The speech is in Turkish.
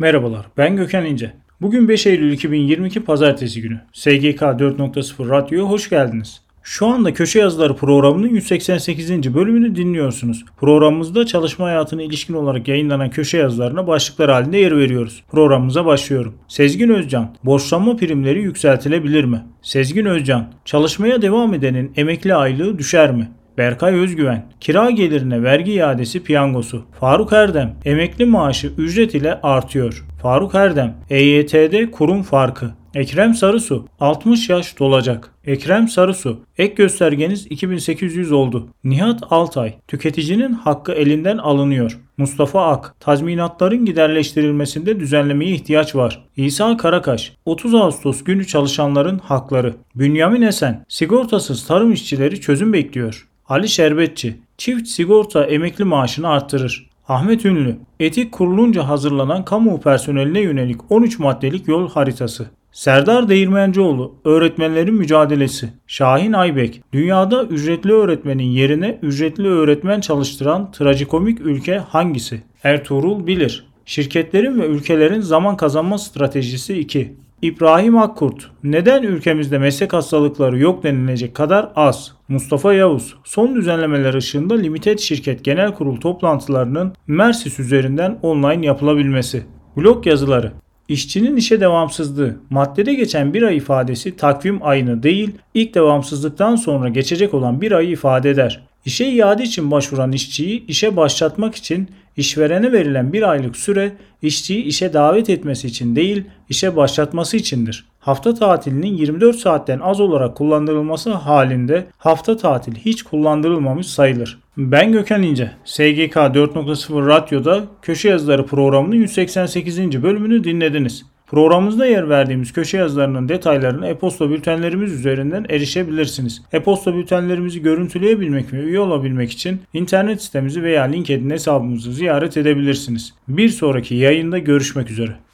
Merhabalar, ben Gökhan İnce. Bugün 5 Eylül 2022 Pazartesi günü. SGK 4.0 Radyo'ya hoş geldiniz. Şu anda Köşe Yazıları programının 188. bölümünü dinliyorsunuz. Programımızda çalışma hayatına ilişkin olarak yayınlanan köşe yazılarına başlıklar halinde yer veriyoruz. Programımıza başlıyorum. Sezgin Özcan, borçlanma primleri yükseltilebilir mi? Sezgin Özcan, çalışmaya devam edenin emekli aylığı düşer mi? Berkay Özgüven, kira gelirine vergi iadesi piyangosu. Faruk Erdem, emekli maaşı ücret ile artıyor. Faruk Erdem, EYT'de kurum farkı. Ekrem Sarısu, 60 yaş dolacak. Ekrem Sarısu, ek göstergeniz 2800 oldu. Nihat Altay, tüketicinin hakkı elinden alınıyor. Mustafa Ak, tazminatların giderleştirilmesinde düzenlemeye ihtiyaç var. İsa Karakaş, 30 Ağustos günü çalışanların hakları. Bünyamin Esen, sigortasız tarım işçileri çözüm bekliyor. Ali Şerbetçi, çift sigorta emekli maaşını arttırır. Ahmet Ünlü, etik kurulunca hazırlanan kamu personeline yönelik 13 maddelik yol haritası. Serdar Değirmencioğlu, öğretmenlerin mücadelesi. Şahin Aybek, dünyada ücretli öğretmenin yerine ücretli öğretmen çalıştıran trajikomik ülke hangisi? Ertuğrul Bilir, şirketlerin ve ülkelerin zaman kazanma stratejisi 2. İbrahim Akkurt, neden ülkemizde meslek hastalıkları yok denilecek kadar az? Mustafa Yavuz, son düzenlemeler ışığında Limited Şirket Genel Kurul toplantılarının Mersis üzerinden online yapılabilmesi. Blog yazıları, İşçinin işe devamsızlığı. Maddede geçen bir ay ifadesi takvim ayını değil, ilk devamsızlıktan sonra geçecek olan bir ayı ifade eder. İşe iade için başvuran işçiyi işe başlatmak için işverene verilen bir aylık süre işçiyi işe davet etmesi için değil, işe başlatması içindir. Hafta tatilinin 24 saatten az olarak kullandırılması halinde hafta tatil hiç kullandırılmamış sayılır. Ben Gökhan İnce. SGK 4.0 Radyo'da Köşe Yazıları programının 188. bölümünü dinlediniz. Programımızda yer verdiğimiz köşe yazılarının detaylarını e-posta bültenlerimiz üzerinden erişebilirsiniz. E-posta bültenlerimizi görüntüleyebilmek ve üye olabilmek için internet sitemizi veya LinkedIn hesabımızı ziyaret edebilirsiniz. Bir sonraki yayında görüşmek üzere.